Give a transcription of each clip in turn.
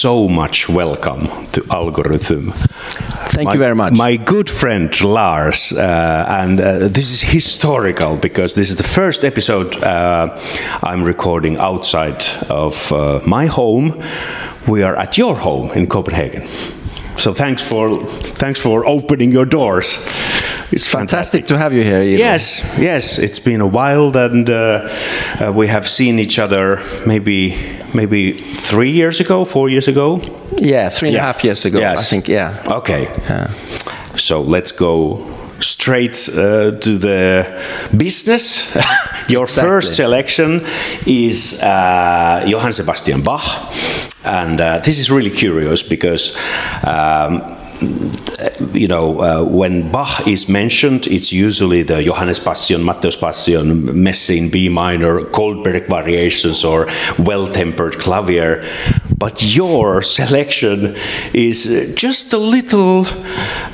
so much welcome to Algorytmi. Thank my, you very much. My good friend Lars, uh, and uh, this is historical because this is the first episode uh, I'm recording outside of uh, my home. We are at your home in Copenhagen. So thanks for thanks for opening your doors. It's fantastic, to have you here. Yes, yes. It's been a while, and uh, uh, we have seen each other maybe maybe three years ago, four years ago. Yeah, three and a half years ago. Yes. I think. Yeah. Okay. Yeah. So let's go straight uh, to the business. Your Exactly. first selection is uh, Johann Sebastian Bach, and uh, this is really curious because. Um, you know, uh, when Bach is mentioned, it's usually the Johannes Passion, Matthäus Passion, Messe in B minor, Goldberg variations, or well-tempered clavier. But your selection is just a little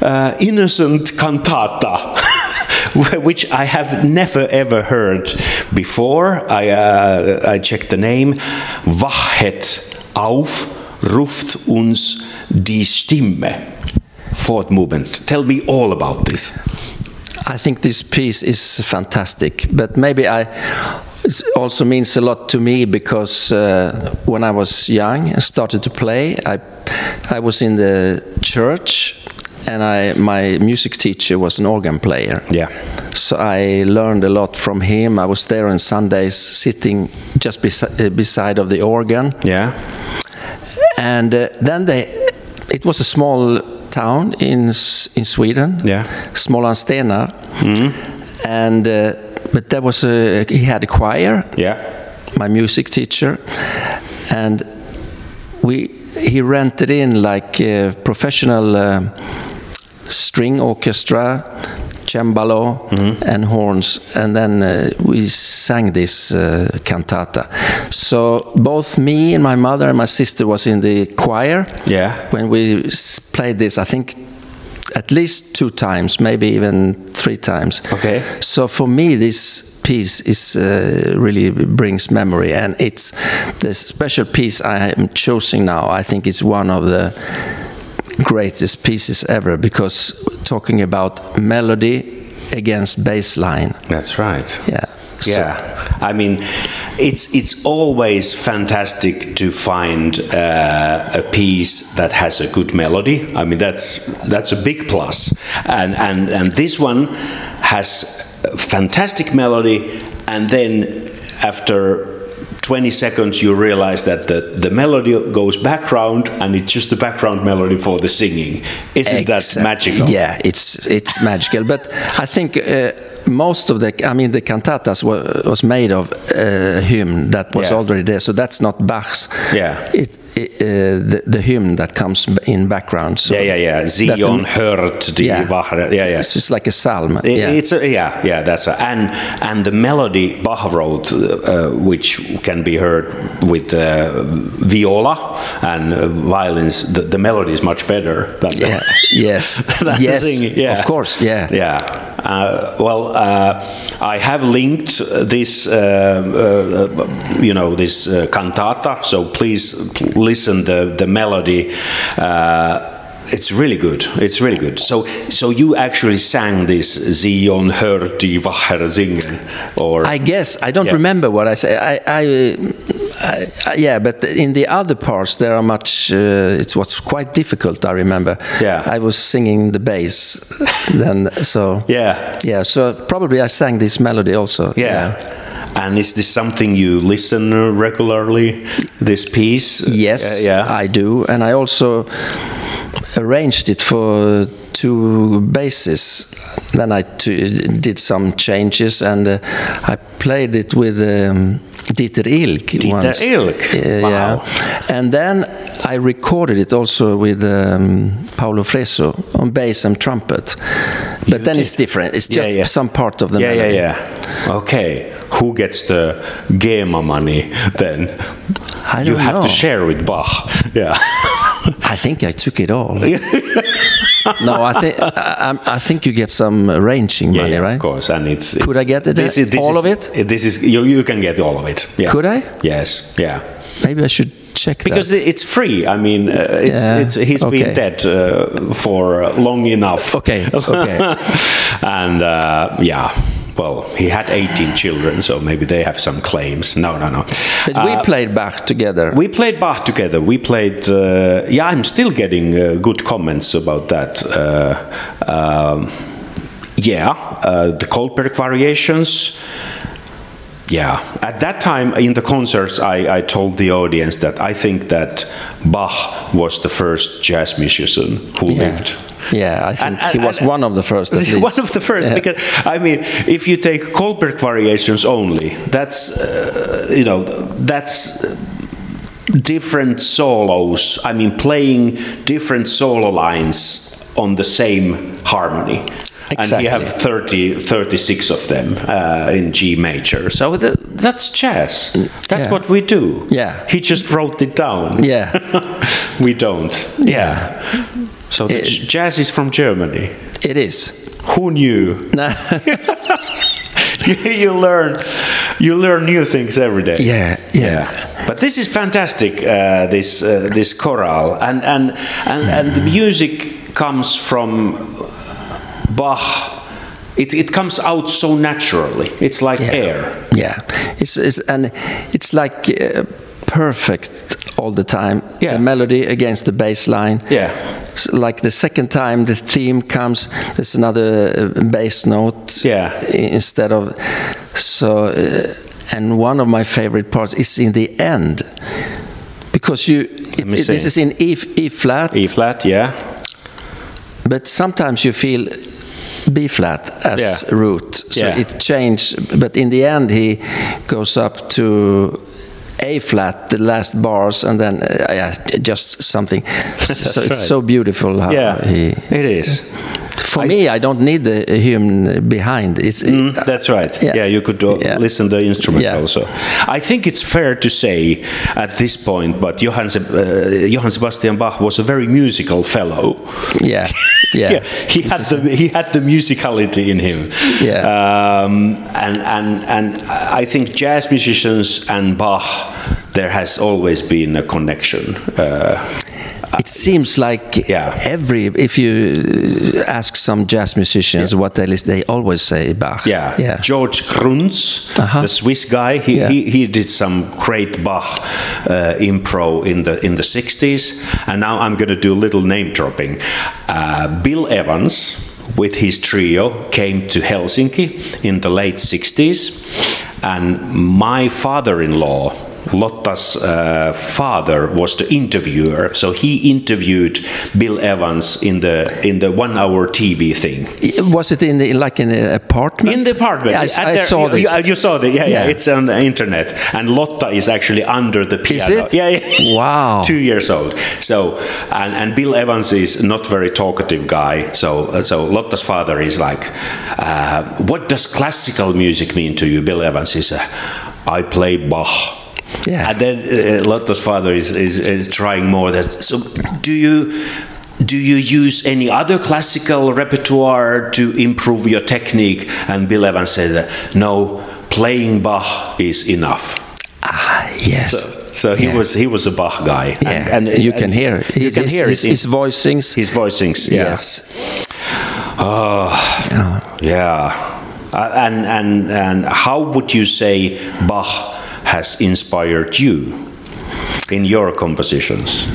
uh, innocent cantata. which I have never ever heard before. I, uh, I checked the name. Wachet auf, ruft uns die Stimme. Fourth movement. Tell me all about this. I think this piece is fantastic, but maybe I it also means a lot to me because uh, when I was young and started to play, I I was in the church, and I my music teacher was an organ player. Yeah. So I learned a lot from him. I was there on Sundays, sitting just besi- beside of the organ, Yeah. And uh, then they it was a small town in in Sweden. Yeah. Smålandsstenar and uh, but there was a he had a choir. Yeah. my music teacher. And we he rented in like a professional uh, string orchestra cembalo and horns and then uh, we sang this uh, cantata so both me and my mother and my sister was in the choir Yeah. when we played this i think at least two times maybe even three times Okay. so for me this piece is uh, really brings memory and it's the special piece i am choosing now i think it's one of the greatest pieces ever because talking about melody against bass line That's right. yeah So- Yeah, I mean, it's it's always fantastic to find uh, a piece that has a good melody. I mean, that's that's a big plus, and and and this one has a fantastic melody, and then after. 20 seconds you realize that the, the melody goes background and it's just the background melody for the singing isn't that magical Yeah, it's it's magical. But I think uh, most of the, I mean, the cantatas wa- was made of uh, hymn that was Yeah. already there. So that's not Bach's. Yeah. It, the, the hymn that comes in background. So yeah yeah yeah Zion hört die Yeah. Yeah yeah It's just like a psalm. I- yeah. It's a, yeah, yeah, that's a, and and the melody Bach wrote, uh, which can be heard with uh, viola and uh, violins. The, the melody is much better than yeah. Yes. the yes. singing, yeah. Of course. Yeah. Yeah. Uh, well, uh, I have linked this, uh, uh, you know, this uh, cantata. So please listen the the melody. Uh, it's really good. It's really good. So, so you actually sang this Zion hört die Wächter singen, or I guess I don't Yeah. remember what I say. I, I, I, I- yeah, but in the other parts there are much. Uh, it was quite difficult. I remember. Yeah. I was singing the bass then, so yeah, yeah. So probably I sang this melody also. yeah. And is this something you listen regularly? This piece? Yes, Uh, yeah. I do, and I also arranged it for two basses. Then I did some changes, and uh, I played it with um, Dieter Ilg. Dieter once. Ilg? Uh, Wow. Yeah, and then I recorded it also with um, Paolo Fresu on bass and trumpet. But then it's different. It's just yeah. some part of the yeah, melody. yeah, yeah. Okay. Who gets the GEMA money then? I you don't have know. to share with Bach. Yeah. I think I took it all. no, I think I, I, think you get some arranging yeah, money, yeah, right? of course. And it's, Could it's- I get it, all is- of it? This is you. You can get all of it. Yeah. Could I? Yes. Yeah. Maybe I should check because that. it's free. I mean, uh, it's, Yeah, it's he's okay. been dead uh, for long enough. Okay, okay. and uh, yeah, well, he had 18 children, so maybe they have some claims. No, no, no. But we played Bach together. We played Bach together. We played. Uh, yeah, I'm still getting uh, good comments about that. Uh, um, yeah, uh, the Goldberg variations. Yeah, at that time in the concerts, I, I told the audience that I think that Bach was the first jazz musician who yeah. lived. Yeah, I think And- he and- was and- one of the first. At least. One of the first, Yeah. because I mean, if you take Goldberg variations only, that's uh, you know that's different solos. I mean, playing different solo lines on the same harmony. And you have Exactly. 30, 36 of them uh, in G major. So th- that's jazz. That's Yeah. what we do. Yeah. He just wrote it down. Yeah. we don't. Yeah. So It- jazz is from Germany. It is. Who knew? you, you learn, you learn new things every day. Yeah, yeah. But this is fantastic. Uh, this uh, this chorale and and and and the music comes from Bach. It, it comes out so naturally. It's like air. Yeah, it's, it's and it's like uh, perfect all the time. Yeah. The melody against the bass line. Yeah. S- like the second time the theme comes, there's another uh, bass note. Yeah. Instead of so, uh, and one of my favorite parts is in the end, because you. It's, it- this is in E, e flat, E flat, yeah. but sometimes you feel B flat as Yeah. root, so Yeah. it changed. But in the end, he goes up to A flat, the last bars, and then uh, yeah, just something. so it's so beautiful how Yeah, he. it is. For me, I don't need the hymn behind. It's Mm, that's right. Yeah, Yeah. you could uh, Yeah. listen the instrument Yeah. also. I think it's fair to say at this point, but Johann, Seb- uh, Johann Sebastian Bach was a very musical fellow. yeah, yeah, he had the he had the musicality in him. Yeah. Um, and and and I think jazz musicians and Bach, there has always been a connection. Uh, It seems like Yeah. every if you uh, ask some jazz musicians what they they always say Bach. Yeah. yeah, George Gruntz, Uh-huh. the Swiss guy, he, Yeah. he, he did some great Bach uh, impro in the in the 60s. And now I'm going to do a little name dropping. Uh, Bill Evans with his trio came to Helsinki in the late 60s. And my father-in-law Lotta's uh, father was the interviewer, so he interviewed Bill Evans in the in the one-hour TV thing. Was it in the, like in an apartment? In the apartment. I, I their- saw you, this. You, you saw that, yeah, yeah, Yeah. It's on the internet, and Lotta is actually under the piano. it? Yeah, yeah. Wow. Two years old. So, and, and Bill Evans is not very talkative guy. So, uh, so Lotta's father is like, uh, "What does classical music mean to you?" Bill Evans is, uh, "I play Bach." Yeah. And then uh, Lotta's father is, is, is trying more. That's, so, do you do you use any other classical repertoire to improve your technique? And Bill Evans said, that, "No, playing Bach is enough." ah, yes. So, so he Yeah. was he was a Bach guy. yeah. And you can hear. You his, can hear his, his voicings. his voicings. Yeah. Yes. Yeah. Uh, and and and how would you say Bach has inspired you in your compositions?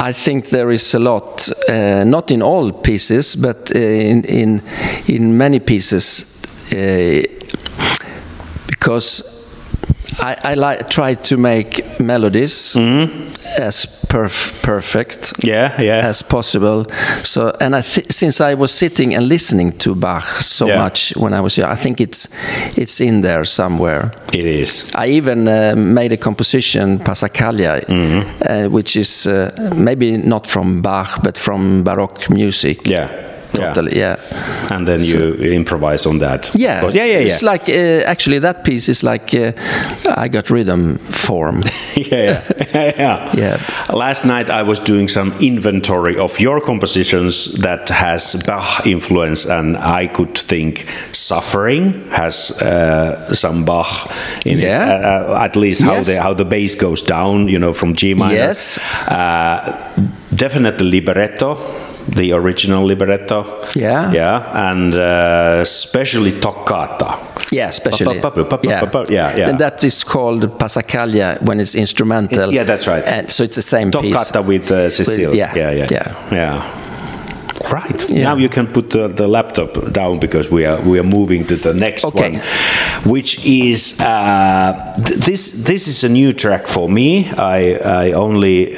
I think there is a lot, uh, not in all pieces, but uh, in in in many pieces, uh, because I, I like try to make melodies as perf- perfect Yeah, yeah. as possible. So, and I th- since I was sitting and listening to Bach so Yeah. much when I was young, I think it's it's in there somewhere. It is. I even uh, made a composition, Passacaglia, uh, which is uh, maybe not from Bach, but from Baroque music. Yeah. Totally. Yeah. And then you improvise on that. Yeah, But yeah, yeah, yeah. It's like uh, actually that piece is like uh, I got rhythm form. yeah, yeah. yeah. Yeah. Last night I was doing some inventory of your compositions that has Bach influence, and I could think "Suffering" has uh, some Bach in it. Yeah. Uh, uh, at least how Yes. the how the bass goes down, you know, from G minor. Yes. Uh, definitely Liberetto. The original Liberetto, Yeah. yeah, and uh, especially toccata. Yeah, especially. Pa- yeah, yeah. And that is called passacaglia when it's instrumental. Yeah, that's right. And so it's the same piece. Toccata with uh, Cecile. yeah, yeah, yeah, yeah. yeah. Right. Yeah. Now you can put the, the laptop down because we are we are moving to the next Okay. one, which is uh, th- this this is a new track for me. I I only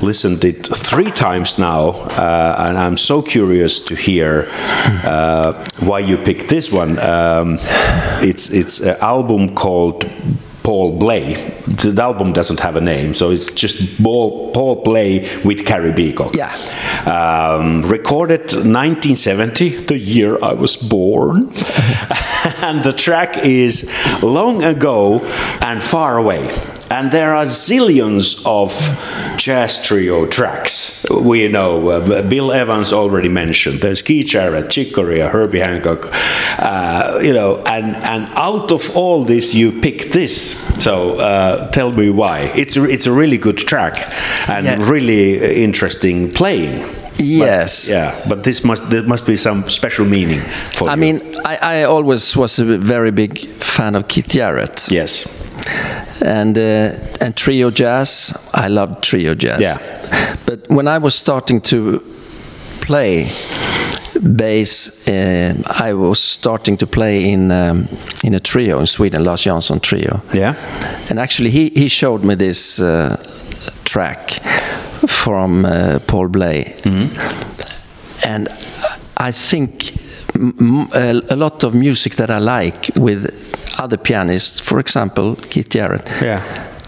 listened it three times now, uh, and I'm so curious to hear uh, why you picked this one. Um, it's it's an album called Paul Bley. The album doesn't have a name, so it's just Paul, Paul Bley with Gary Peacock. Yeah. Um, recorded 1970, the year I was born. and the track is Long Ago and Far Away. And there are zillions of jazz trio tracks. We know uh, Bill Evans already mentioned. There's Keith Jarrett, Chick Corea, Herbie Hancock. Uh, you know, and and out of all this, you pick this. So uh, tell me why. It's a, it's a really good track and Yeah. really uh, interesting playing. Yes. But, yeah, but this must there must be some special meaning for I you. mean, I, I always was a very big fan of Keith Jarrett. yes, and uh, and trio jazz. I loved trio jazz. Yeah. But when I was starting to play bass, uh, I was starting to play in um, in a trio in Sweden, Lars Jansson trio. yeah, And actually, he he showed me this uh, track from uh, Paul Bley, and I think m- m- a, a lot of music that I like with other pianists, for example, Keith Jarrett. Yeah.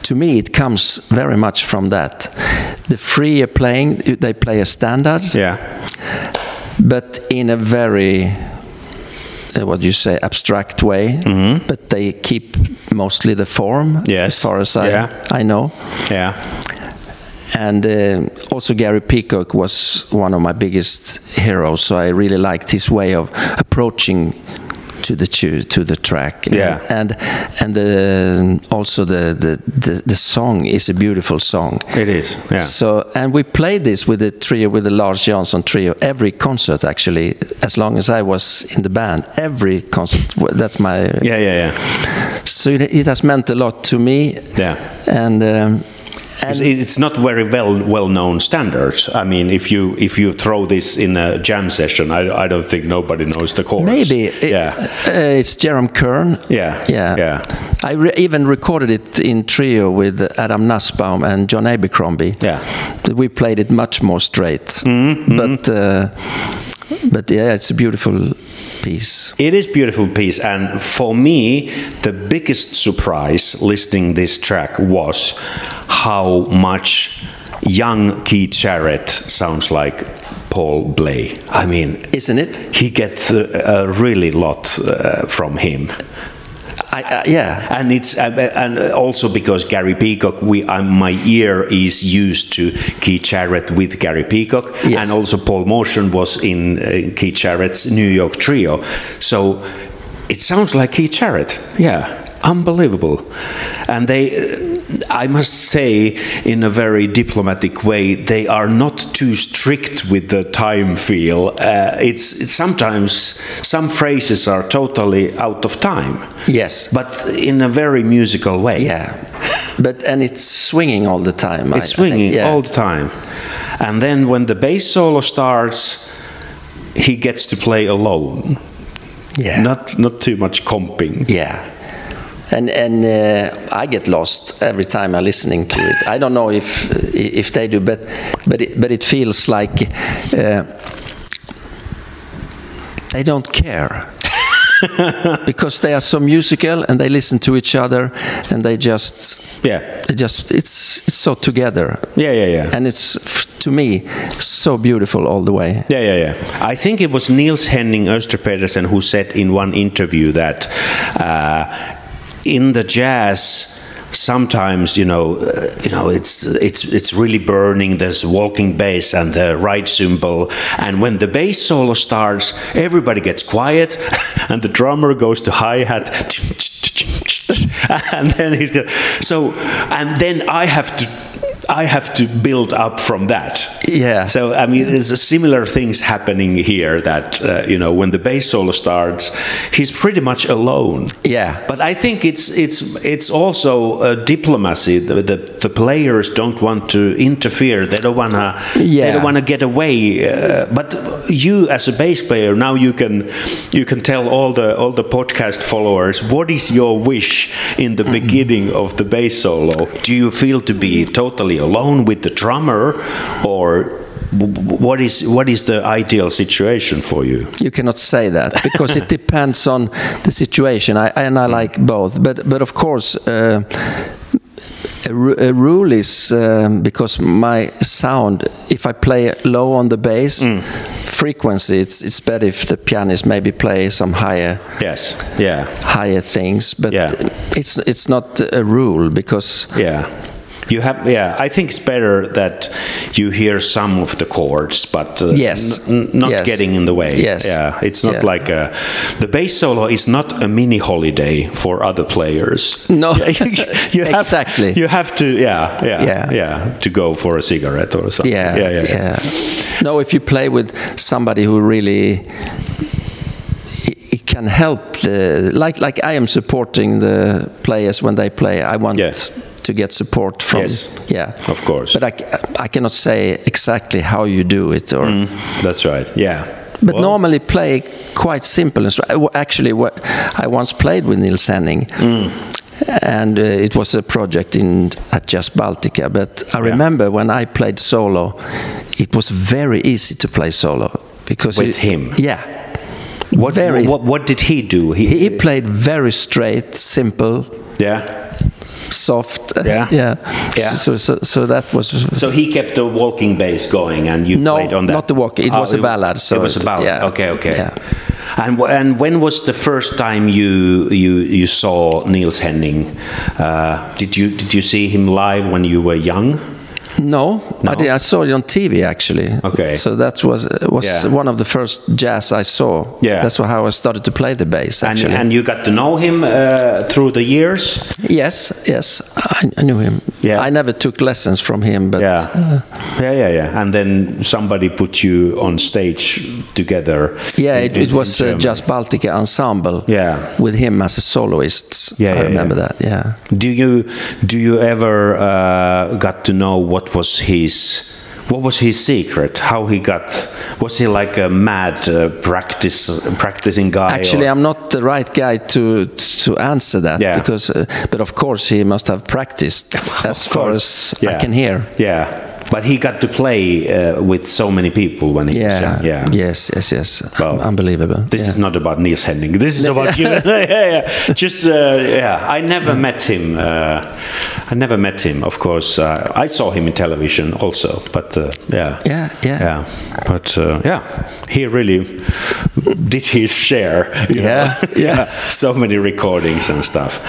To me, it comes very much from that. The freer playing, they play a standard, yeah, but in a very uh, what do you say abstract way mm-hmm. but they keep mostly the form. Yes. as far as I, Yeah. I know yeah, and uh, also Gary Peacock was one of my biggest heroes so I really liked his way of approaching to the to the track Yeah. and and the also the, the the the song is a beautiful song it is. Yeah, so, and we played this with the trio, with the Lars Jansson trio, every concert actually, as long as I was in the band. Every concert, that's my. yeah, yeah, yeah. So it, it has meant a lot to me. Yeah. And, um, and it's not very well well known standard. I mean, if you if you throw this in a jam session, I, I don't think nobody knows the chords. maybe it- yeah, uh, it's Jerome Kern. yeah, Yeah. yeah. I re- even recorded it in trio with Adam Nussbaum and John Abercrombie. Yeah. We played it much more straight. Mm-hmm. But, uh, but yeah, it's a beautiful piece. It is beautiful piece, and for me, the biggest surprise listening this track was how much young Keith Jarrett sounds like Paul Bley. I mean, Isn't it? he gets a, a really lot uh, from him. I, uh, yeah. and it's uh, and also because Gary Peacock, we um, my ear is used to Keith Jarrett with Gary Peacock, Yes. and also Paul Motian was in uh, Keith Jarrett's New York Trio, so it sounds like Keith Jarrett, yeah. Unbelievable, and they, uh, I must say, in a very diplomatic way, they are not too strict with the time feel. Uh, it's, it's sometimes some phrases are totally out of time Yes. but in a very musical way. Yeah. But and it's swinging all the time. I- I It's think, swinging yeah. all the time. And then when the bass solo starts, he gets to play alone. Yeah. Not not too much comping. Yeah. And and uh, I get lost every time I'm listening to it. I don't know if if they do, but but it, but it feels like uh, they don't care. because they are so musical and they listen to each other and they just Yeah. they just it's it's so together Yeah, yeah, yeah. and it's to me, so beautiful all the way. Yeah, yeah, yeah. I think it was Niels Henning Ørsted Pedersen who said in one interview that uh, in the jazz, sometimes you know, uh, you know, it's it's it's really burning. There's walking bass and the right cymbal, and when the bass solo starts, everybody gets quiet, and the drummer goes to hi hat. And then he's so, and then I have to I have to build up from that. Yeah. So I mean, there's a similar things happening here. That uh, you know, when the bass solo starts, he's pretty much alone. Yeah. But I think it's it's it's also a diplomacy. The, the, the players don't want to interfere. They don't wanna. Yeah. They don't wanna get away. Uh, but you, as a bass player, now you can you can tell all the all the podcast followers what is your wish in the beginning of the bass solo. Do you feel to be totally alone with the drummer, or what is what is the ideal situation for you? You cannot say that because it depends on the situation. I, and I like both, but but of course. Uh, a, a rule is um, because my sound, if I play low on the bass frequency, it's it's better if the pianist maybe play some higher Yes. Yeah. higher things. But Yeah. it's it's not a rule because Yeah. You have, yeah. I think it's better that you hear some of the chords, but uh, Yes. n- n- not Yes. getting in the way. Yes. Yeah, it's not Yeah. like a, the bass solo is not a mini holiday for other players. No. you have, Exactly. You have to, yeah, yeah, Yeah. yeah, to go for a cigarette or something. yeah, yeah, yeah. yeah. No, if you play with somebody who really can help the like like I am supporting the players when they play. I want Yes. To get support from Yes. yeah. Of course. But I cannot say exactly how you do it or That's right. Yeah. but Well, normally play quite simple I w- Actually, I once played with Niels Henning, Mm. and uh, it was a project in at Jazz Baltica. But I remember when I played solo, it was very easy to play solo because With it- him? Yeah, what, very. what, what did he do? he, he played very straight, simple, yeah. Soft. Yeah. yeah. Yeah. So, so, so that was So he kept the walking bass going, and you No, played on that. not the walking. It Oh, was a ballad, so it was a ballad. yeah. Okay, okay. Yeah. And and when was the first time you you you saw Niels Henning? Uh, did you did you see him live when you were young? No, No? I, did, I saw it on TV actually. Okay. So that was was Yeah. one of the first jazz I saw. Yeah. That's how I started to play the bass And actually. and you got to know him uh, through the years. yes, yes, I, I knew him. Yeah. I never took lessons from him, but Yeah, yeah, yeah, yeah. And then somebody put you on stage together. yeah, in- it, in- it was uh. Jazz Baltica ensemble. Yeah. With him as a soloist. Yeah, I yeah, remember yeah. that. Yeah. Do you do you ever uh, got to know what was his what was his secret? How he got? Was he like a mad uh, practice practicing guy? Actually, or- I'm not the right guy to to answer that Yeah. because, uh, but of course, he must have practiced as far as I can hear. Yeah, but he got to play uh, with so many people when he was young. Yeah. Yes. Yes. Yes. Well, Unbelievable. This yeah. is not about Niels Henning. This is about you. yeah, yeah. Just uh, yeah. I never met him. Uh, I never met him. Of course, uh, I saw him in television also. But uh, yeah. Yeah, yeah. Yeah. But uh, yeah, he really did his share. Yeah, yeah. So many recordings and stuff.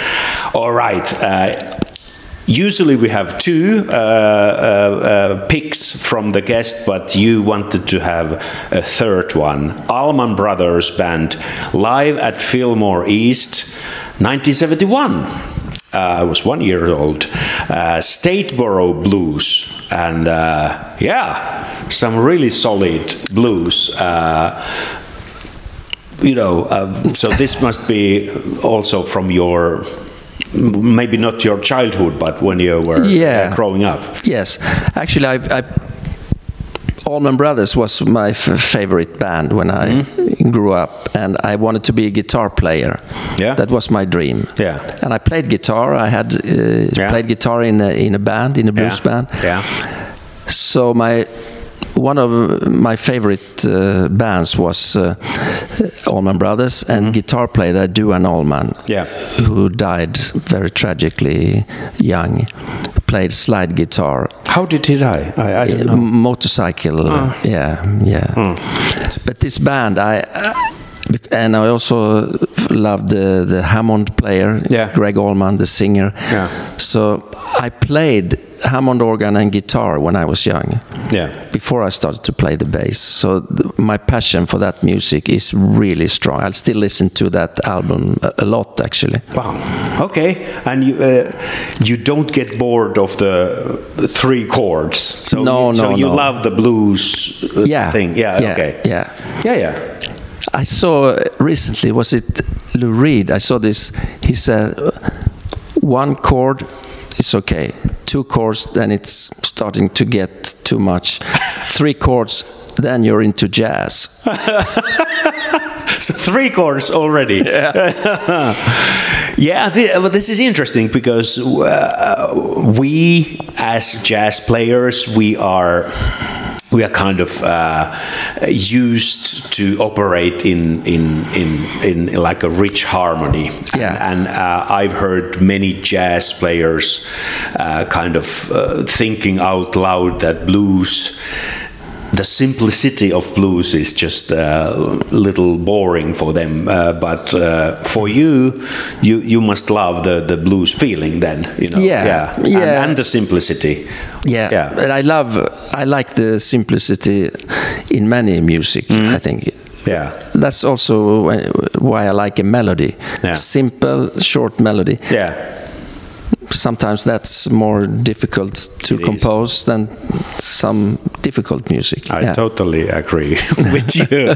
All right. Usually we have two uh, uh, uh, picks from the guest, but you wanted to have a third one. Allman Brothers Band live at Fillmore East, 1971. Uh, I was one year old. Uh, Statesboro Blues, and uh, yeah, some really solid blues. Uh, you know, uh, so this must be also from your maybe not your childhood, but when you were uh, Yeah. growing up. Yes, actually, I, I Allman Brothers was my f- favorite band when I Mm-hmm. grew up, and I wanted to be a guitar player. Yeah. that was my dream. Yeah. and I played guitar. I had uh, Yeah. played guitar in a, in a band, in a blues yeah. band. Yeah. So my one of my favorite uh, bands was uh, Allman Brothers and guitar player Duane Allman, Mm-hmm. Yeah. who died very tragically young. played slide guitar. How did he die? I, I don't know. Motorcycle. uh, Yeah, yeah. But this band, I. Uh, bec- and I also loved the, the Hammond player, Yeah. Gregg Allman, the singer. Yeah. So I played Hammond organ and guitar when I was young Yeah. before I started to play the bass. So th- my passion for that music is really strong. I still listen to that album a, a lot, actually. Wow. Okay. And you uh, you don't get bored of the three chords. So No, you, So no, you no. love the blues uh, Yeah. thing. Yeah. yeah, Okay. Yeah. Yeah. Yeah. I saw recently, was it Lou Reed? I saw this. He said, one chord is okay, two chords, then it's starting to get too much. Three chords, then you're into jazz. So three chords already. Yeah. yeah. well, this is interesting because uh, we, as jazz players, we are. We are kind of uh, used to operate in, in in in like a rich harmony, Yeah. and, and uh, I've heard many jazz players uh, kind of uh, thinking out loud that blues the simplicity of blues is just a little boring for them. Uh, but uh, for you, you you must love the, the blues feeling then, you know. Yeah, And, yeah. and the simplicity. Yeah, Yeah. but I love, I like the simplicity in many music. I think Yeah. that's also why- why I like a melody. Yeah. Simple, short melody. Yeah. Sometimes that's more difficult to It is. compose than some difficult music. I yeah. totally agree with you.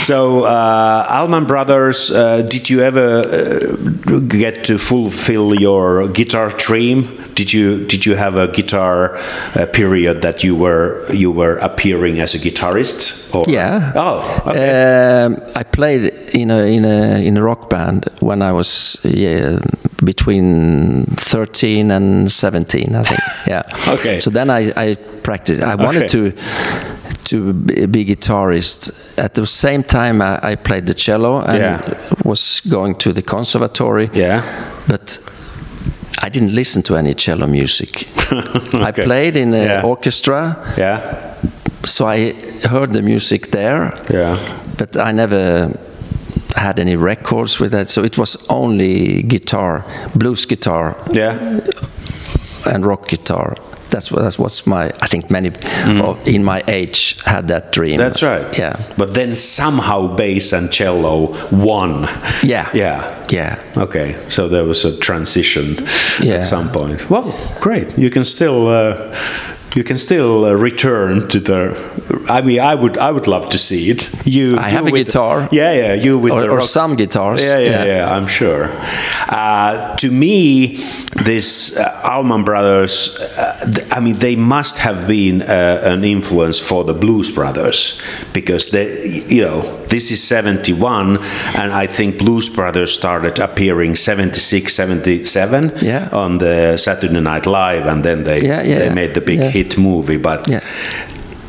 so, uh, Allman Brothers, uh, did you ever uh, get to fulfill your guitar dream? Did you did you have a guitar uh, period that you were you were appearing as a guitarist? Or? Yeah. Oh, okay. Um, I played in a in a in a rock band when I was yeah, between 13 and 17, I think. Yeah. Okay. So then I, I practiced. I wanted Okay. to to be guitarist. At the same time, I, I played the cello and Yeah. was going to the conservatory. Yeah. But I didn't listen to any cello music. okay. I played in an Yeah. orchestra, yeah. so I heard the music there, Yeah. but I never had any records with that. So it was only guitar, blues guitar, Yeah. and rock guitar. That's what that was my. I think many of, in my age had that dream. Mm. That's right. Yeah. But then somehow bass and cello won. Yeah. Yeah. Yeah. Okay, so there was a transition Yeah. at some point. Well, great. You can still uh, you can still uh, return to the. I mean, I would I would love to see it. You. I you have a guitar. Yeah, yeah. You with Or, the or some guitars. Yeah, yeah, yeah, I'm sure. Uh, to me, this uh, Allman Brothers, uh, th- I mean, they must have been uh, an influence for the Blues Brothers because they, you know, this is 71, and I think Blues Brothers started appearing 76, 77 Yeah. on the Saturday Night Live, and then they, Yeah, yeah, they yeah. made the big Yes. hit movie. But Yeah.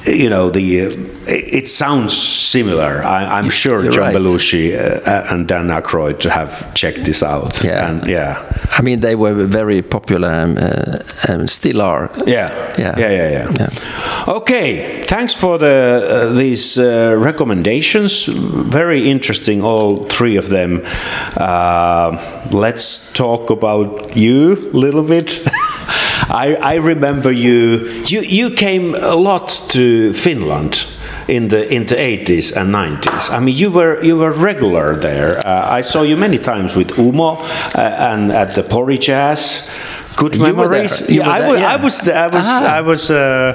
you know the uh, it sounds similar. I, I'm sure you're John right. Belushi uh, and Dan Aykroyd have checked this out. Yeah. and yeah, I mean, they were very popular and, uh, and still are. yeah, Yeah. yeah, yeah, yeah. Yeah. Okay, thanks for the uh, these uh, recommendations. Very interesting, all three of them. Uh, let's talk about you a little bit. I, I remember you, you. You came a lot to Finland in the in the 80s and 90s. I mean, you were you were regular there. Uh, I saw you many times with Umo uh, and at the Pori Jazz. Good You memories. Yeah, I was. yeah. I was. I was. Ah. I was uh,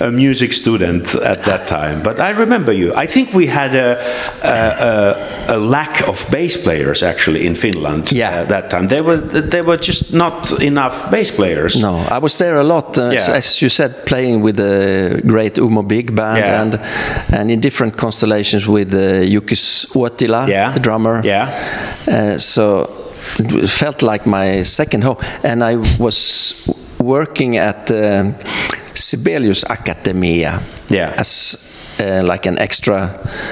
a music student at that time, but I remember you. I think we had a, a, a, a lack of bass players actually in Finland Yeah. at that time. There were there were just not enough bass players. No, I was there a lot, uh, Yeah. as you said, playing with the great Umo Big Band Yeah. and and in different constellations with uh, Jukkis Uotila, the drummer. Yeah. Uh, so it felt like my second home, and I was working at uh, Sibelius Academia Yeah. as uh, like an extra,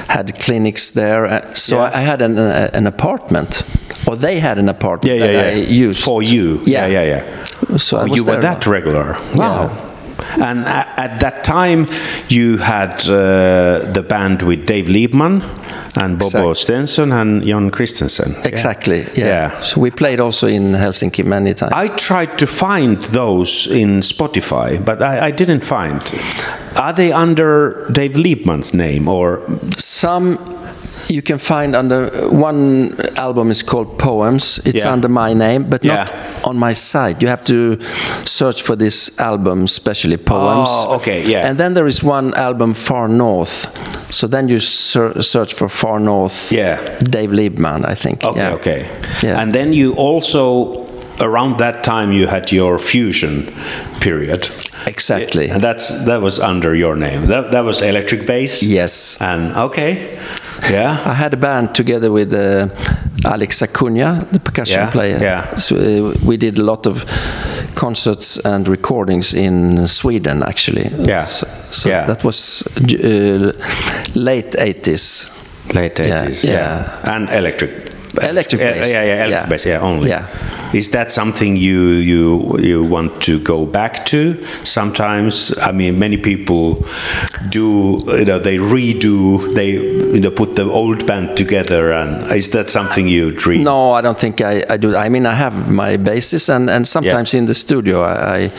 had clinics there. Uh, so Yeah. I, I had an, uh, an apartment, or they had an apartment Yeah, yeah, that yeah. I used For you. Yeah, Yeah, yeah, yeah. So I Oh, was you were that regular. Wow. And at that time, you had uh, the band with Dave Liebman and Bobo Exact. Stenson and Jon Christensen. Exactly. Yeah. Yeah. So we played also in Helsinki many times. I tried to find those in Spotify, but I, I didn't find. Are they under Dave Liebman's name or? Some you can find under uh, one album is called Poems. It's Yeah. under my name, but not on my site. You have to search for this album, especially Poems. Oh, okay, yeah. And then there is one album, Far North. So then you ser- search for Far North. Yeah. Dave Liebman, I think. Okay, yeah. okay. Yeah. And then you also around that time you had your fusion period. Exactly. And that's that was under your name. That that was Electric Bass. Yes. And okay, yeah. I had a band together with uh, Alex Acuna, the percussion Yeah, player. yeah. So, uh, we did a lot of concerts and recordings in Sweden, actually. Yeah, So, so yeah. that was uh, late 80s. Late eighties. Yeah, yeah. And electric. Electric Yeah, bass. Yeah, yeah, electric Yeah. bass. Yeah, only. Yeah. Is that something you you you want to go back to? Sometimes, I mean, many people do. You know, they redo. They you know put the old band together, and is that something you dream? No, I don't think I, I do. I mean, I have my basis, and, and sometimes in the studio, I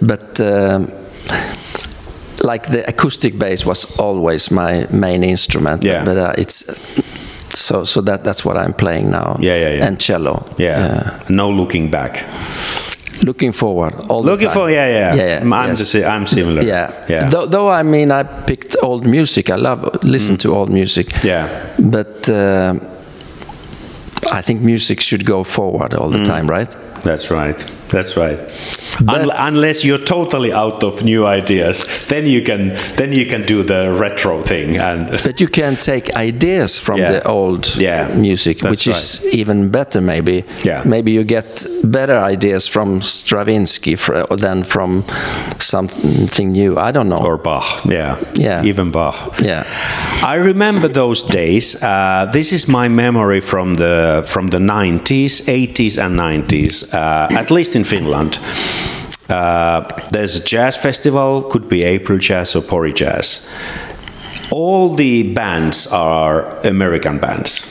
but um, like the acoustic bass was always my main instrument. Yeah. But uh, it's so so that that's what I'm playing now. Yeah, yeah, yeah. And cello. Yeah. No looking back. Looking forward. All the Looking time. for yeah, yeah. Yeah, yeah, I'm yes. the I'm similar. Yeah. yeah. Though, though I mean, I picked old music. I love listen to old music. Mm. Yeah. But uh, I think music should go forward all the Mm. time, right? That's right. That's right. Unle- unless you're totally out of new ideas, then you can then you can do the retro thing and But you can take ideas from Yeah. the old Yeah, music, that's which is even better, maybe. Yeah. Maybe you get better ideas from Stravinsky fr- than from something new. I don't know. or Bach. Yeah. Yeah. Even Bach. yeah. I remember those days. Uh, this is my memory from the from the 90s, 80s, and 90s. Uh, at least in Finland, uh, there's a jazz festival. Could be April Jazz or Pori Jazz. All the bands are American bands,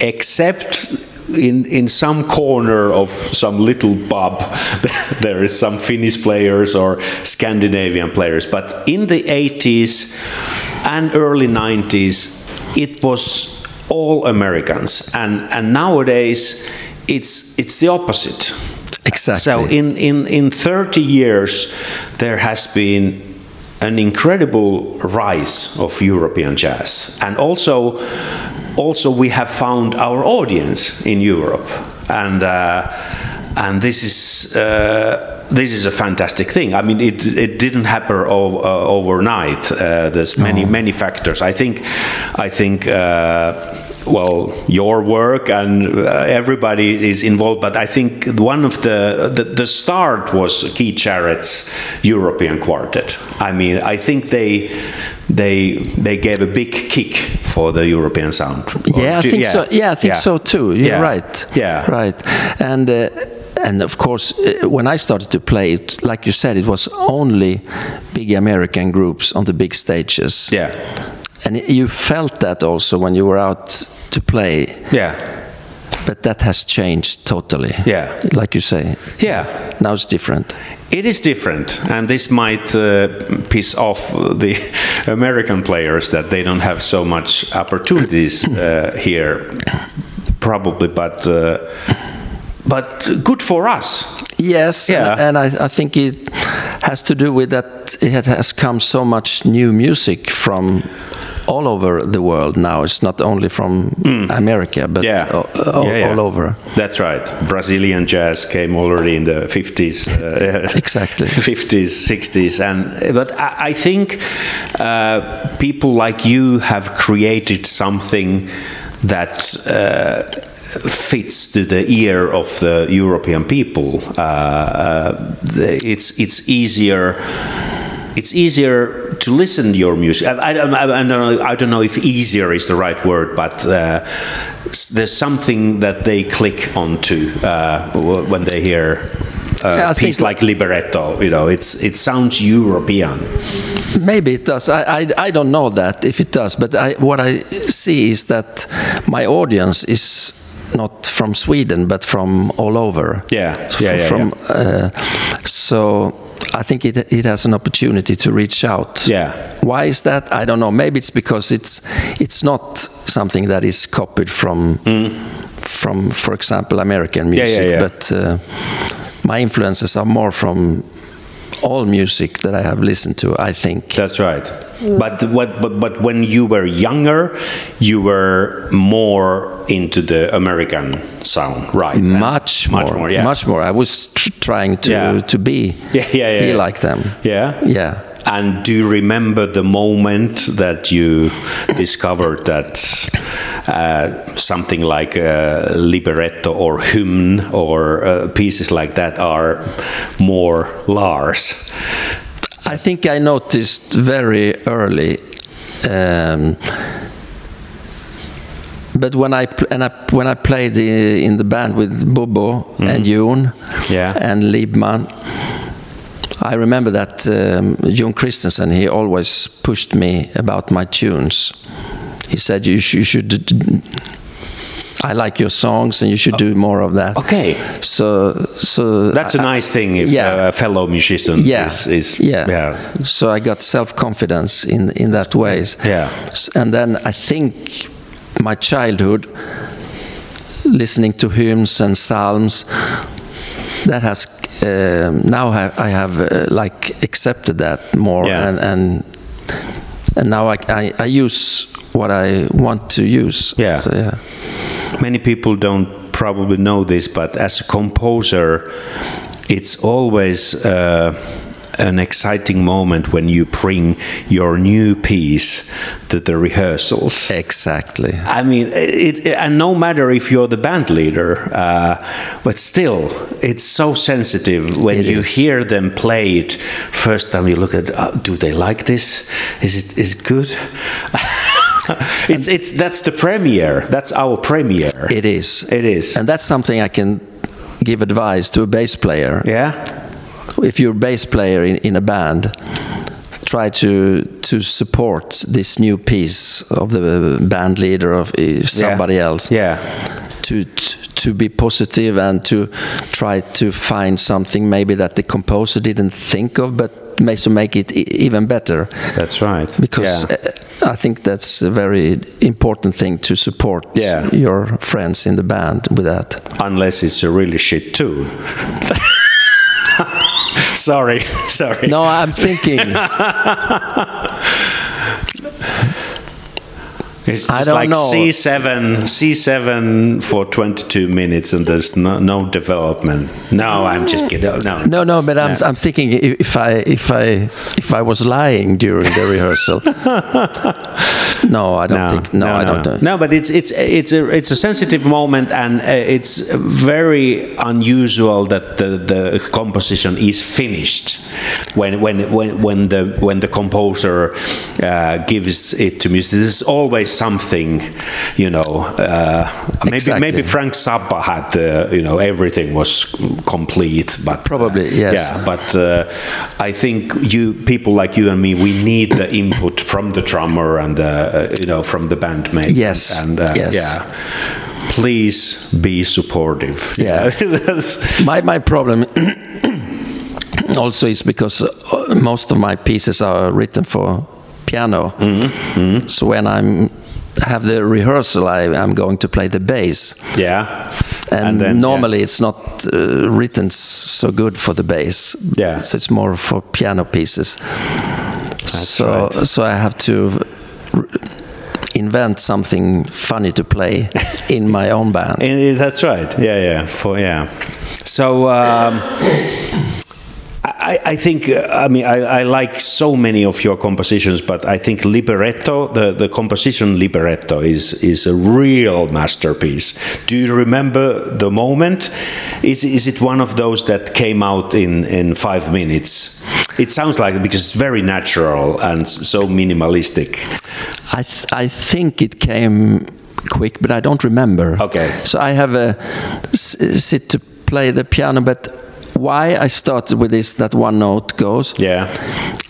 except in in some corner of some little pub there is some Finnish players or Scandinavian players. But in the 80s and early 90s, it was all Americans, and and nowadays it's it's the opposite. Exactly. So in, in, in 30 years, there has been an incredible rise of European jazz. And also, also we have found our audience in Europe. And, uh, and this is... Uh, this is a fantastic thing. I mean, it it didn't happen o- uh, overnight. Uh, there's many many factors. I think, I think. Well, your work and uh, everybody is involved, but I think one of the, the the start was Keith Jarrett's European Quartet. I mean, I think they they they gave a big kick for the European sound. Yeah, I think so. Yeah, I think yeah. so too. You're Yeah. right. Yeah. Right. And uh, and of course, uh, when I started to play, it, like you said, it was only big American groups on the big stages. Yeah, And you felt that also when you were out to play, yeah, but that has changed totally. Yeah. Like you say, yeah. now it's different. It is different, and this might uh, piss off the American players that they don't have so much opportunities uh, here, probably. But uh, but good for us. Yes, Yeah. and, and I, I think it has to do with that it has come so much new music from all over the world now. It's not only from America, but Mm. Yeah. all, yeah. all over. That's right. Brazilian jazz came already in the 50s. Uh, Exactly. 50s, 60s, and but I, I think uh, people like you have created something that uh, fits to the ear of the European people. Uh, uh, it's it's easier. It's easier to listen to your music. I, I, don't- I, don't know, I don't know if easier is the right word, but uh, there's something that they click onto uh, when they hear uh, I piece like Liberetto? You know, it's it sounds European. Maybe it does. I, I, I don't know that if it does, but I, what I see is that my audience is not from Sweden, but from all over. Yeah, F- yeah, yeah, From Uh, so I think it it has an opportunity to reach out. Yeah. Why is that? I don't know. Maybe it's because it's it's not something that is copied from from, for example, American Yeah, music, yeah, yeah. but uh, my influences are more from all music that I have listened to. I think. That's right. But what? But, but when you were younger, you were more into the American sound, right? And much more, much more. Yeah. much more. I was tr- trying to Yeah. to be Yeah, yeah, yeah, be yeah. like them. Yeah. Yeah. And do you remember the moment that you discovered that uh, something like uh, Liberetto or hymn or uh, pieces like that are more Lars? I think I noticed very early. Um, but when I, and I when I played i- in the band with Bobo and Jon Mm-hmm. Yeah. and Liebman, I remember that um, Jon Christensen he always pushed me about my tunes. He said you, sh- you should. I like your songs, and you should do more of that. Okay. So, so That's a nice thing if yeah. a fellow musician yeah, is, is yeah. yeah. So I got self confidence in in that ways. Yeah. And then I think my childhood, listening to hymns and psalms, that has um now I have uh, like accepted that more Yeah. and and and now I, I I use what I want to use. Yeah. So yeah. Many people don't probably know this, but as a composer, it's always uh, an exciting moment when you bring your new piece to the rehearsals. Exactly. I mean, it, it- and no matter if you're the band leader, uh, but still, it's so sensitive when It you is. hear them play it. First time you look at, uh, do they like this? Is it is it good? it's it's that's the premiere. That's our premiere. It is. It is. And that's something I can give advice to a bass player. yeah. If you're a bass player in, in a band, try to to support this new piece of the band leader of uh, somebody else. Yeah. To, to be positive and to try to find something maybe that the composer didn't think of, but may so make it e- even better. That's right. Because Yeah. uh, I think that's a very important thing to support Yeah. your friends in the band with that. unless it's a really shit tune. sorry, sorry. No, I'm thinking. It's I just don't like know. C7, C7 for 22 minutes, and there's no, no development. No, I'm just kidding. No, No, no, but I'm, Yeah. I'm thinking if I if I if I was lying during the rehearsal. no, I don't think. No, I don't. No. No, but it's it's it's a it's a sensitive moment, and uh, it's very unusual that the, the composition is finished when when when when the when the composer uh, gives it to music. There's always something, you know. Uh, maybe Exactly. maybe Frank Zappa had the you know everything was complete, but uh, Probably, yes. Yeah, but uh, I think you people like you and me, we need the input from the drummer and the uh, you know from the bandmates. Yes, and uh, yes. yeah. Please be supportive. Yeah. My my problem also is because uh, most of my pieces are written for piano. Mm-hmm, So when I'm have the rehearsal, I, I'm going to play the bass. yeah. And, then, yeah. normally it's not uh, written so good for the bass. Yeah. So it's more for piano pieces. so right. so I have to invent something funny to play in my own band. That's right. Yeah, yeah. For yeah. So um, I, I think uh, I mean I, I like so many of your compositions, but I think Liberetto, the, the composition Liberetto, is is a real masterpiece. Do you remember the moment? Is is it one of those that came out in in five minutes? It sounds like it because it's very natural and so minimalistic. I th- I think it came quick, but I don't remember. Okay. So I have a sit to play the piano, but why I started with this that one note goes. Yeah.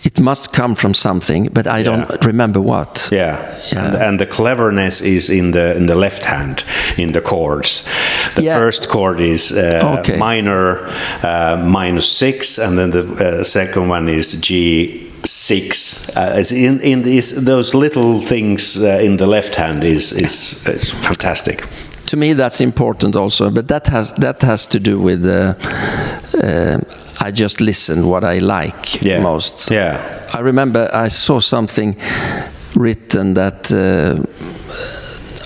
It must come from something, but I don't remember what. Yeah, And, Yeah. and the cleverness is in the in the left hand in the chords. The Yeah. first chord is uh, Okay. minor uh, minus six, and then the uh, second one is G six. Uh, in in these those little things uh, in the left hand is is is fantastic. To me, that's important also, but that has that has to do with. Uh, uh, I just listen what I like Yeah. most. Yeah. I remember I saw something written that uh,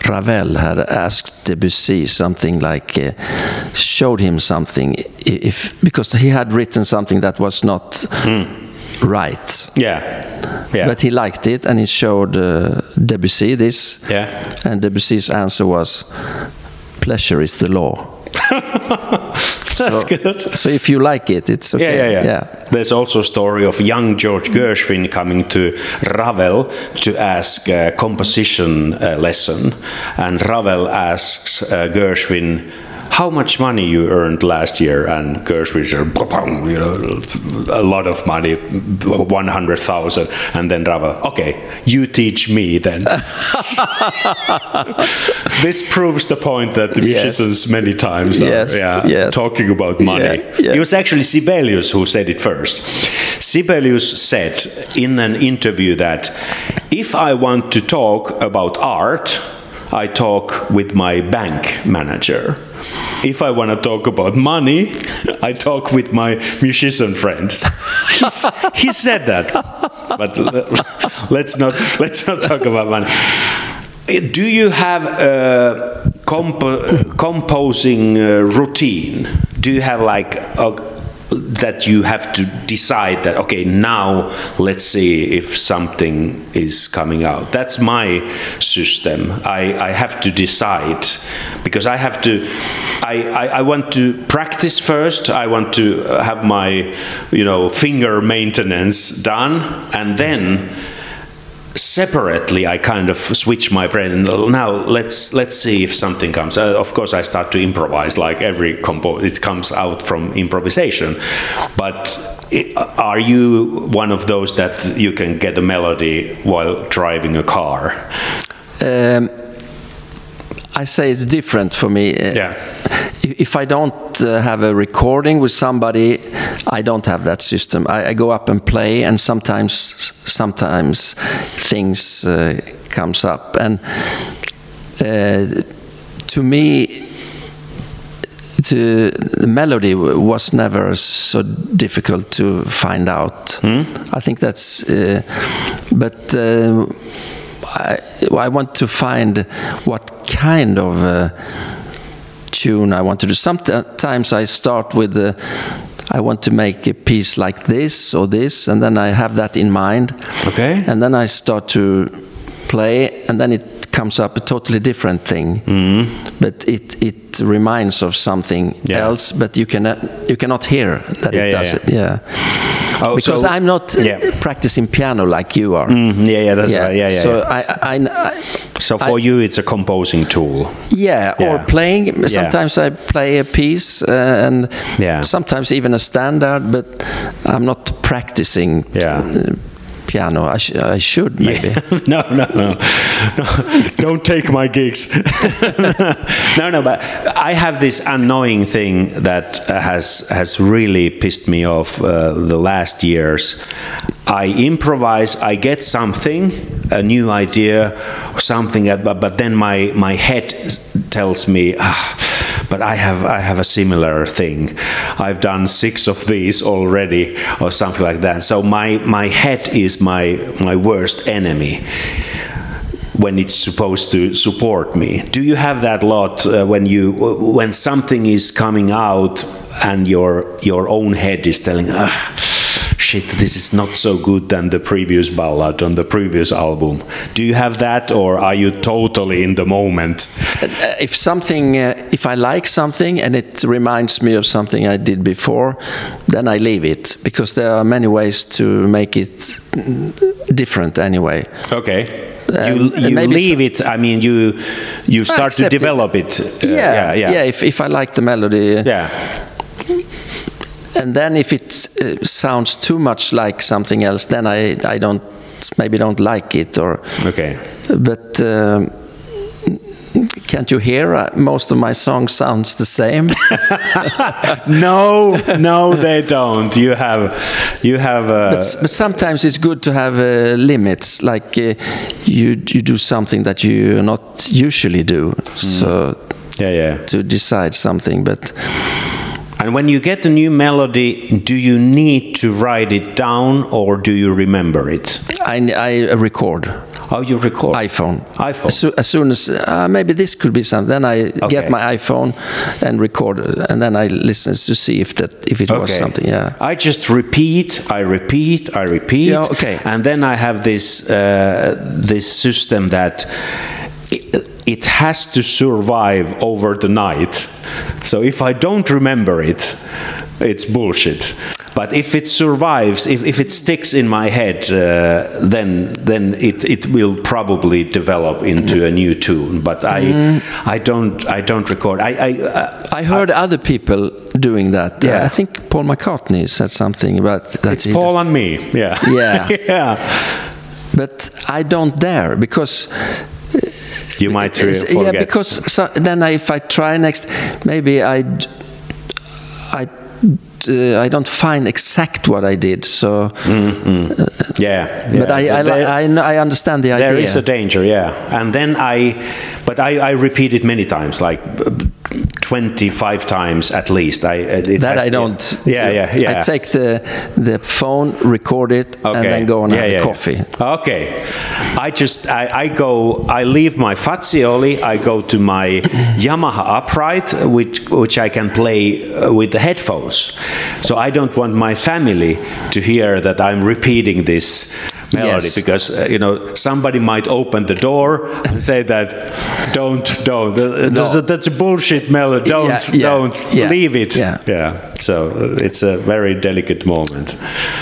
Ravel had asked Debussy something like, uh, showed him something, if because he had written something that was not right. Yeah, yeah. But he liked it and he showed uh, Debussy this. Yeah. And Debussy's answer was, pleasure is the law. That's so, good. So if you like it, it's okay. Yeah, yeah, yeah, There's also a story of young George Gershwin coming to Ravel to ask a composition uh, lesson, and Ravel asks uh, Gershwin. How much money you earned last year? And said, "Ba-bam," you know, a lot of money, one hundred thousand. And then Ravel, okay, you teach me then. this proves the point that Yes. musicians many times are Yes, yeah, yes. talking about money. Yeah, yeah. It was actually Sibelius who said it first. Sibelius said in an interview that if I want to talk about art, I talk with my bank manager. If I want to talk about money, I talk with my musician friends. He said that, but let's not let's not talk about money. Do you have a compo- composing uh, routine? Do you have like a, that you have to decide that okay now let's see if something is coming out. That's my system. I, I have to decide because i have to I, I, I want to practice first. I want to have my you know finger maintenance done and then separately i kind of switch my brain. Now let's let's see if something comes. Uh, of course i start to improvise like every compo it comes out from improvisation. But are you one of those that you can get a melody while driving a car? Um, I say it's different for me. Uh, Yeah. If, I don't uh, have a recording with somebody, I don't have that system. I, I go up and play, and sometimes, sometimes things uh, comes up, and uh, to me, to the melody was never so difficult to find out. I think that's, uh, but uh, I, I want to find what kind of uh, tune I want to do. Sometimes I start with the. I want to make a piece like this or this, and then I have that in mind. Okay. And then I start to play, and then it comes up a totally different thing. Mm. But it it reminds of something Yeah. else, but you cannot you cannot hear that Yeah, it yeah, does it. Yeah. Oh, Because so- I'm not uh, Yeah. practicing piano like you are. Mm, yeah yeah that's right yeah yeah, So yeah. I, I, I so for I- you it's a composing tool yeah, or playing. Sometimes I play a piece uh, and Yeah. sometimes even a standard, but I'm not practicing Yeah. Uh, piano. I, sh I should maybe. no, no, no, no. Don't take my gigs. no, no. But I have this annoying thing that has has really pissed me off uh, the last years. I improvise. I get something, a new idea, or something, uh, but, but then my my head tells me. Ah, but I have I have a similar thing. I've done six of these already, or something like that. So my my head is my my worst enemy when it's supposed to support me. Do you have that lot uh, when you when something is coming out and your your own head is telling, ah, shit, this is not so good than the previous ballad on the previous album. Do you have that, or are you totally in the moment? Uh, if something, uh, if I like something and it reminds me of something I did before, then I leave it because there are many ways to make it different anyway. Okay. Um, you you leave it. I mean, you you start to accept it. develop it. Uh, yeah, yeah, yeah. If, if I like the melody, Yeah. And then if it uh, sounds too much like something else, then I I don't maybe don't like it or. Okay. But. Um, can't you hear? Uh, most of my songs sounds the same. no, no, they don't. You have, you have. Uh, but, but, sometimes it's good to have uh, limits. Like uh, you, you do something that you not usually do. Mm. So yeah, yeah. To decide something, but. And when you get a new melody, do you need to write it down or do you remember it? I, I record. How you record? iPhone. iPhone. As, as soon as uh, maybe this could be something, then I okay. get my iPhone and record, it, and then I listen to see if that if it okay. was something. Yeah. I just repeat, I repeat, I repeat. Yeah. Okay. And then I have this uh, this system that. It, it has to survive over the night. So if I don't remember it, it's bullshit. But if it survives, if, if it sticks in my head, uh, then then it, it will probably develop into a new tune. But I mm. I don't I don't record. I I, uh, I heard I, other people doing that. Yeah. I think Paul McCartney said something about that. It's Paul and me. Yeah. Yeah. yeah. But I don't dare because you might forget. Yeah, because so then I, if I try next, maybe I I uh, I don't find exact what I did. So mm, mm. Uh, yeah, yeah, but I I, there, I, I, understand the idea. There is a danger, yeah. And then I, but I, I repeat it many times, like 25 times at least. I that I don't. Yeah, yeah, yeah. I take the the phone, record it, okay. and then go and yeah, have yeah, coffee. Okay. I just I, I, go. I leave my Fazioli. I go to my Yamaha upright, which which I can play uh, with the headphones. So I don't want my family to hear that I'm repeating this melody yes. because uh, you know somebody might open the door and say that don't don't. No. that's, a, that's, a, bullshit melody. Don't yeah, yeah, don't yeah, leave it. yeah. So uh, it's a very delicate moment.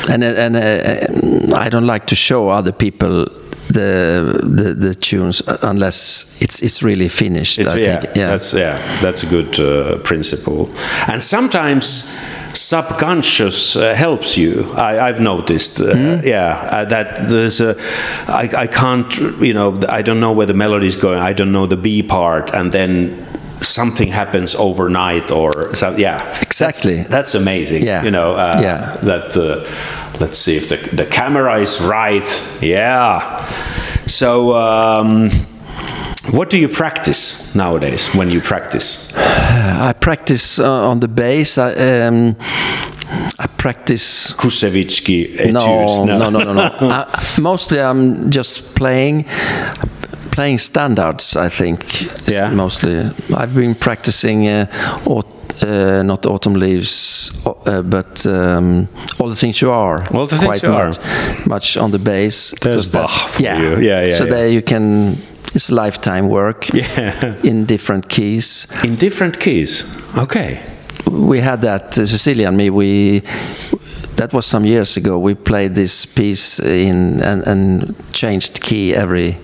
And and uh, I don't like to show other people the, the the tunes unless it's it's really finished. It's, yeah, yeah, that's yeah, that's a good uh, principle. And sometimes subconscious uh, helps you. I, have noticed, uh, mm. yeah, uh, that there's a. I, I can't, you know, I don't know where the melody is going. I don't know the B part, and then something happens overnight or so, yeah exactly that's, that's amazing yeah you know uh, yeah that uh, let's see if the, the camera is right yeah so um, what do you practice nowadays when you practice? I practice uh, on the bass. I, um, I practice Koussevitzky etudes. No, no, no, no. no. I, mostly, I'm just playing, playing standards. I think. Yeah. Mostly, I've been practicing. Uh, uh, not autumn leaves, uh, but um, all the things you are. All the quite things you much, are. Much on the bass. There's Bach for yeah. you. Yeah, yeah. So yeah. there you can it's lifetime work yeah. in different keys. In different keys. Okay. We had that uh, Cecilia and me. We that was some years ago. We played this piece in and, and changed key every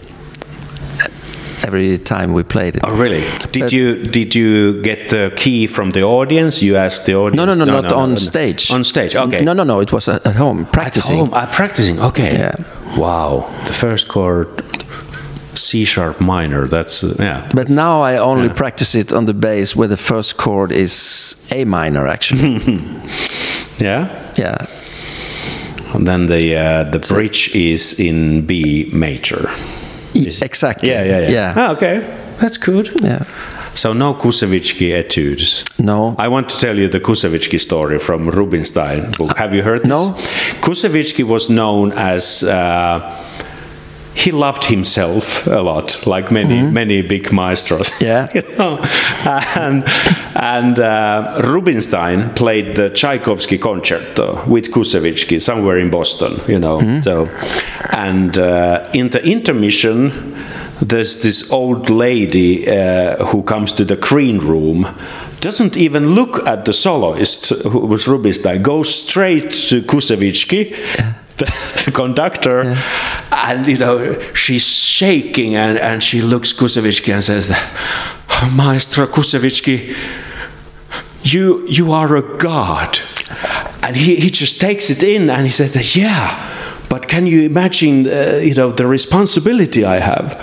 every time we played it. Oh, really? Did but you did you get the key from the audience? You asked the audience. No, no, no, no not no, on no, stage. On stage, okay. No, no, no. It was at home practicing. At home, uh, practicing. Okay. Yeah. Wow. The first chord C sharp minor. That's uh, yeah. But now I only yeah. practice it on the bass where the first chord is A minor actually. yeah. Yeah. And then the uh, the bridge is in B major. Is exactly. Yeah, yeah, yeah. yeah. Ah, okay, that's good. Yeah. So no Koussevitzky etudes. No. I want to tell you the Koussevitzky story from Rubinstein book. Have you heard this? No. Koussevitzky was known as. Uh, he loved himself a lot, like many mm-hmm. many big maestros. Yeah, you know? and and uh, Rubinstein played the Tchaikovsky concerto with Koussevitzky somewhere in Boston. You know, mm-hmm. so and uh, in the intermission. There's this old lady uh, who comes to the green room doesn't even look at the soloist who was Rubinstein, goes straight to Koussevitzky, yeah. The, the, conductor, yeah. and you know she's shaking and, and she looks Koussevitzky and says, "Maestro Koussevitzky, you you are a god." and he, he just takes it in and he said, that, "Yeah, but can you imagine, uh, you know, the responsibility I have?"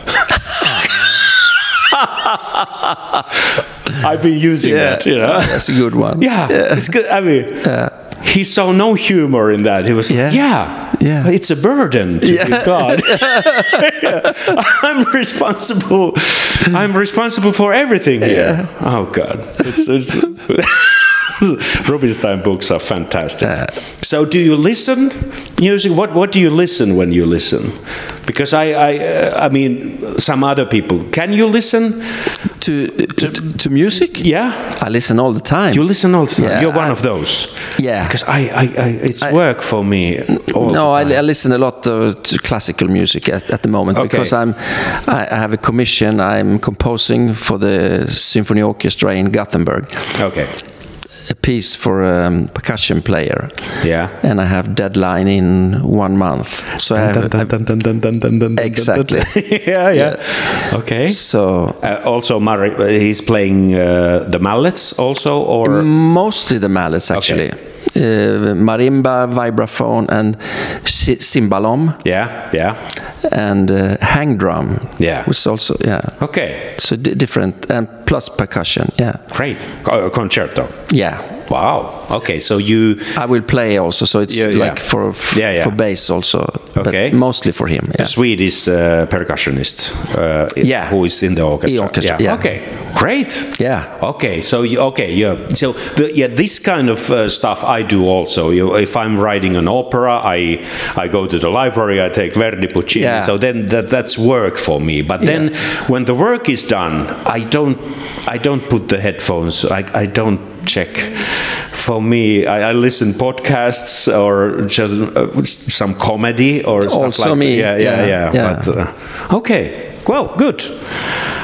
I've been using that, you know. that's a good one. Yeah, it's good. I mean, he saw no humor in that. He was Yeah. like, yeah, Yeah. it's a burden to be God. I'm responsible. I'm responsible for everything here. Oh God, it's, it's Rubinstein books are fantastic. so, do you listen music? What What do you listen when you listen? Because I, I, uh, I mean, some other people. Can you listen? To, to to music? Yeah. I listen all the time. You listen all the time. Yeah, You're one I- of those. Yeah. Because I, I, I it's work for me. All no, I. I listen a lot uh, to classical music at, at the moment Okay. because I'm I, I have a commission. I'm composing for the symphony orchestra in Gothenburg, okay. A piece for a um, percussion player, Yeah. and I have deadline in one month. So I have, I- Exactly. yeah, yeah. Okay. so Uh, also, Mari, uh, he's playing uh, the mallets also, or mostly the mallets actually. Uh, marimba, vibraphone, and cimbalom, yeah, yeah. and uh, hang drum. Yeah. which also yeah. Okay, So di different and plus percussion. Yeah, great. Co- concerto. yeah. Wow. Okay, so you I will play also, so it's Yeah, yeah. like for f- Yeah, yeah. for bass also, Okay. but mostly for him. a Yeah. Swedish uh, percussionist, uh, Yeah. who is in the orchestra. The orchestra, yeah. Okay, great. Yeah. Okay, so you, okay, yeah. So the, yeah, this kind of uh, stuff I do also. You, if I'm writing an opera, I I go to the library, I take Verdi Puccini. Yeah. So then that, that's work for me. But then when the work is done, I don't I don't put the headphones. I I don't check. For me, I, I listen podcasts or just uh, some comedy or stuff Also like me, Yeah, yeah, yeah, yeah. yeah. But, uh, okay, well, good.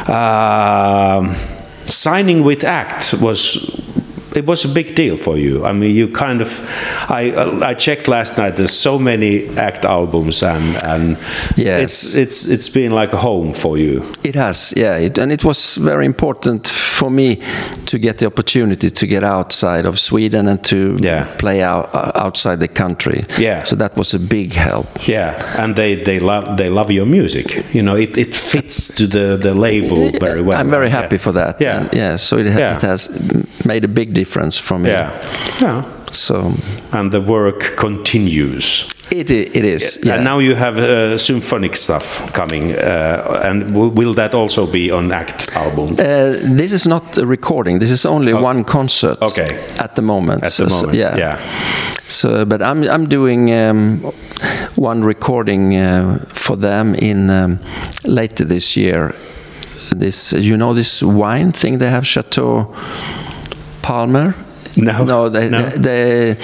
Um, signing with ACT was it was a big deal for you. I mean, you kind of I I checked last night. There's so many ACT albums, and and Yes. it's it's it's been like a home for you. It has, yeah, it, and it was very important for me to get the opportunity to get outside of Sweden and to Yeah. play out, uh, outside the country. Yeah. So that was a big help. Yeah, and they they love they love your music. You know, it, it fits to the the label very well. I'm very Yeah. happy for that. Yeah. and yeah. So it, Yeah. it has made a big difference for me. Yeah, yeah, So and the work continues. it it is. Yeah. And now you have uh, symphonic stuff coming, uh, and w- will that also be on ACT album? Uh, this is not a recording. This is only one concert. Oh. Okay. At the moment. At So- the so- moment, yeah. yeah. So, but I'm I'm doing um, one recording uh, for them in um, later this year. This you know this wine thing they have Chateau Palmer. No, no, they, no. they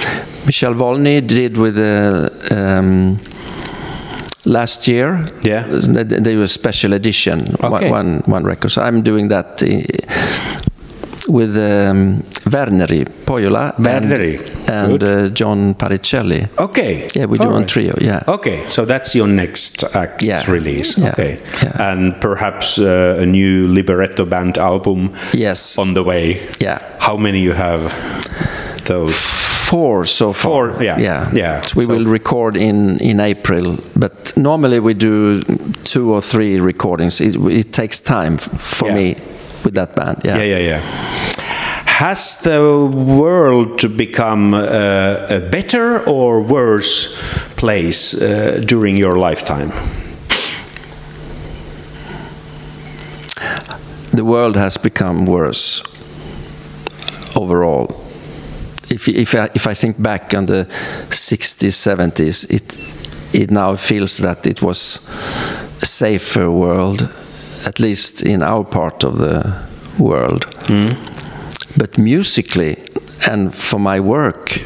Michael Wollny did with the. Um, Last year, Yeah. they, they a special edition, one- Okay. one one record. So I'm doing that uh, with um, Verneri Pohjola Verneri, and, and uh, John Parricelli. Okay. Yeah, we do All on trio. Yeah. Okay, so that's your next act Yeah. release. Yeah. Okay, Yeah. and perhaps uh, a new Liberetto band album Yes. on the way. Yeah. How many you have? Those. Four so far. Four, yeah, Yeah. yeah. We So will record in in April, but normally we do two or three recordings. It, it takes time f- for Yeah. me with that band. Yeah. Yeah, yeah, yeah. Has the world become uh, a better or worse place uh, during your lifetime? the world has become worse overall. If, if, I, if I think back on the 60s, 70s, it, it now feels that it was a safer world, at least in our part of the world. Hmm. But musically, and for my work,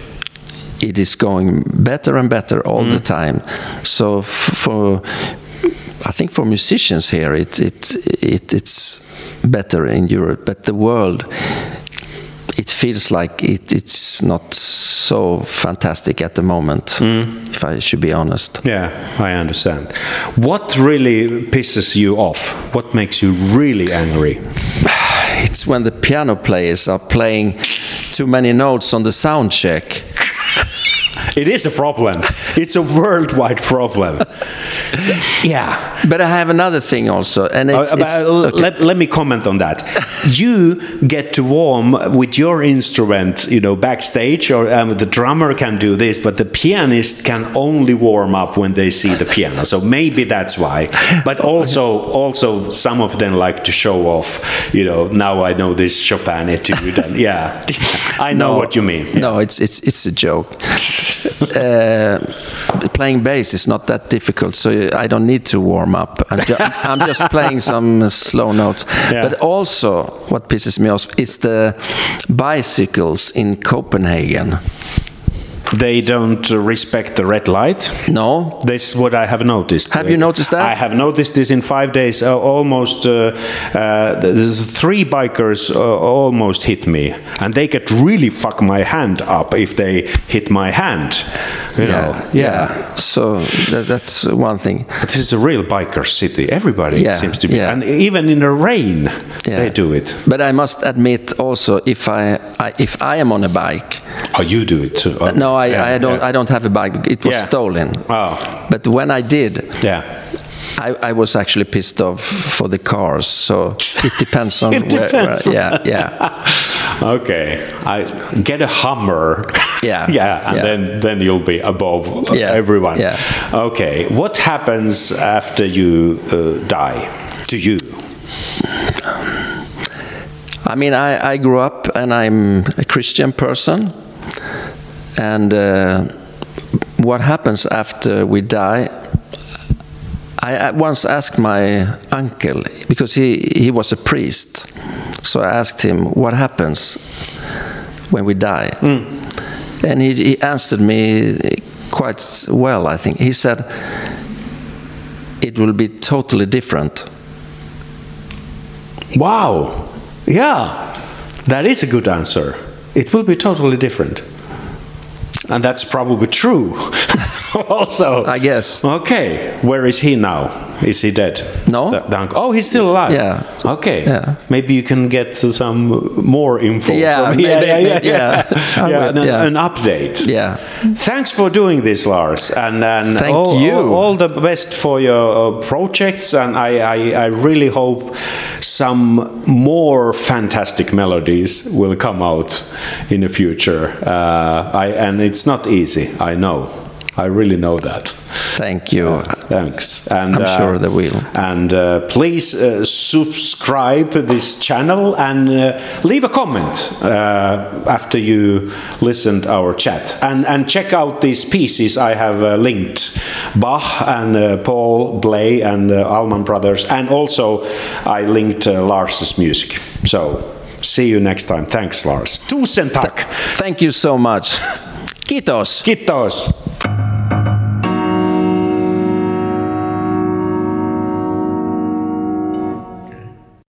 it is going better and better all the hmm. time. So for I think for musicians here, it, it, it, it's better in Europe, but the world, it feels like it, it's not so fantastic at the moment, mm. if I should be honest. Yeah, I understand. What really pisses you off? What makes you really angry? It's when the piano players are playing too many notes on the sound check. It is a problem. It's a worldwide problem. yeah. But I have another thing also, and it's, Uh, it's uh, okay. let, let me comment on that. you get to warm with your instrument, you know, backstage, or um, the drummer can do this, but the pianist can only warm up when they see the piano. So maybe that's why. But also, also some of them like to show off. You know, now I know this Chopin etude, and yeah, I know what you mean. No, it's it's it's a joke. uh, playing bass is not that difficult, so I don't need to warm up. I'm, ju- I'm just playing some slow notes. Yeah. But also, what pisses me off is the bicycles in Copenhagen. They don't respect the red light. No, This is what I have noticed. Have you noticed that? I have noticed this in five days. Uh, almost, uh, uh, three bikers uh, almost hit me, and they could really fuck my hand up if they hit my hand. You know, yeah. So tha- that's one thing. But this is a real biker city. Everybody Yeah, seems to be, yeah. and even in the rain, Yeah. they do it. But I must admit also, if I, I if I am on a bike, Oh, you do it too. Oh, no, I, I don't. I don't have a bike. It was stolen. Oh, But when I did, yeah. I, I was actually pissed off for the cars. So it depends on It where, depends. where- yeah, yeah. Okay, I get a Hummer. Yeah, yeah, and yeah. then then you'll be above Yeah, everyone. yeah. Okay, what happens after you uh, die to you? I mean, I, I grew up and I'm a Christian person. And uh, what happens after we die? I once asked my uncle, because he, he was a priest. So I asked him, What happens when we die? Hmm. And he, he answered me quite well, I think. He said, It will be totally different. Wow, yeah, that is a good answer. It will be totally different, and that's probably true. also, I guess. Okay, where is he now? Is he dead? No. The- the oh, he's still alive. Yeah. Okay. Yeah. Maybe you can get some more info. Yeah, from yeah, yeah, yeah. yeah. I Yeah, an, yeah. an update. Yeah. Thanks for doing this, Lars, and, and Thank all, you. All, all the best for your uh, projects, and I, I, I really hope some more fantastic melodies will come out in the future. Uh, I, and it's not easy, I know. I really know that. Thank you. Thanks. And, I'm sure they will. And uh, please uh, subscribe this channel and uh, leave a comment uh, after you listened our chat. And and check out these pieces I have uh, linked. Bach and uh, Paul Bley and uh, Allman Brothers. And also I linked uh, Lars's music. So see you next time. Thanks Lars. Tusen tack. Thank you so much. Kiitos. Kiitos.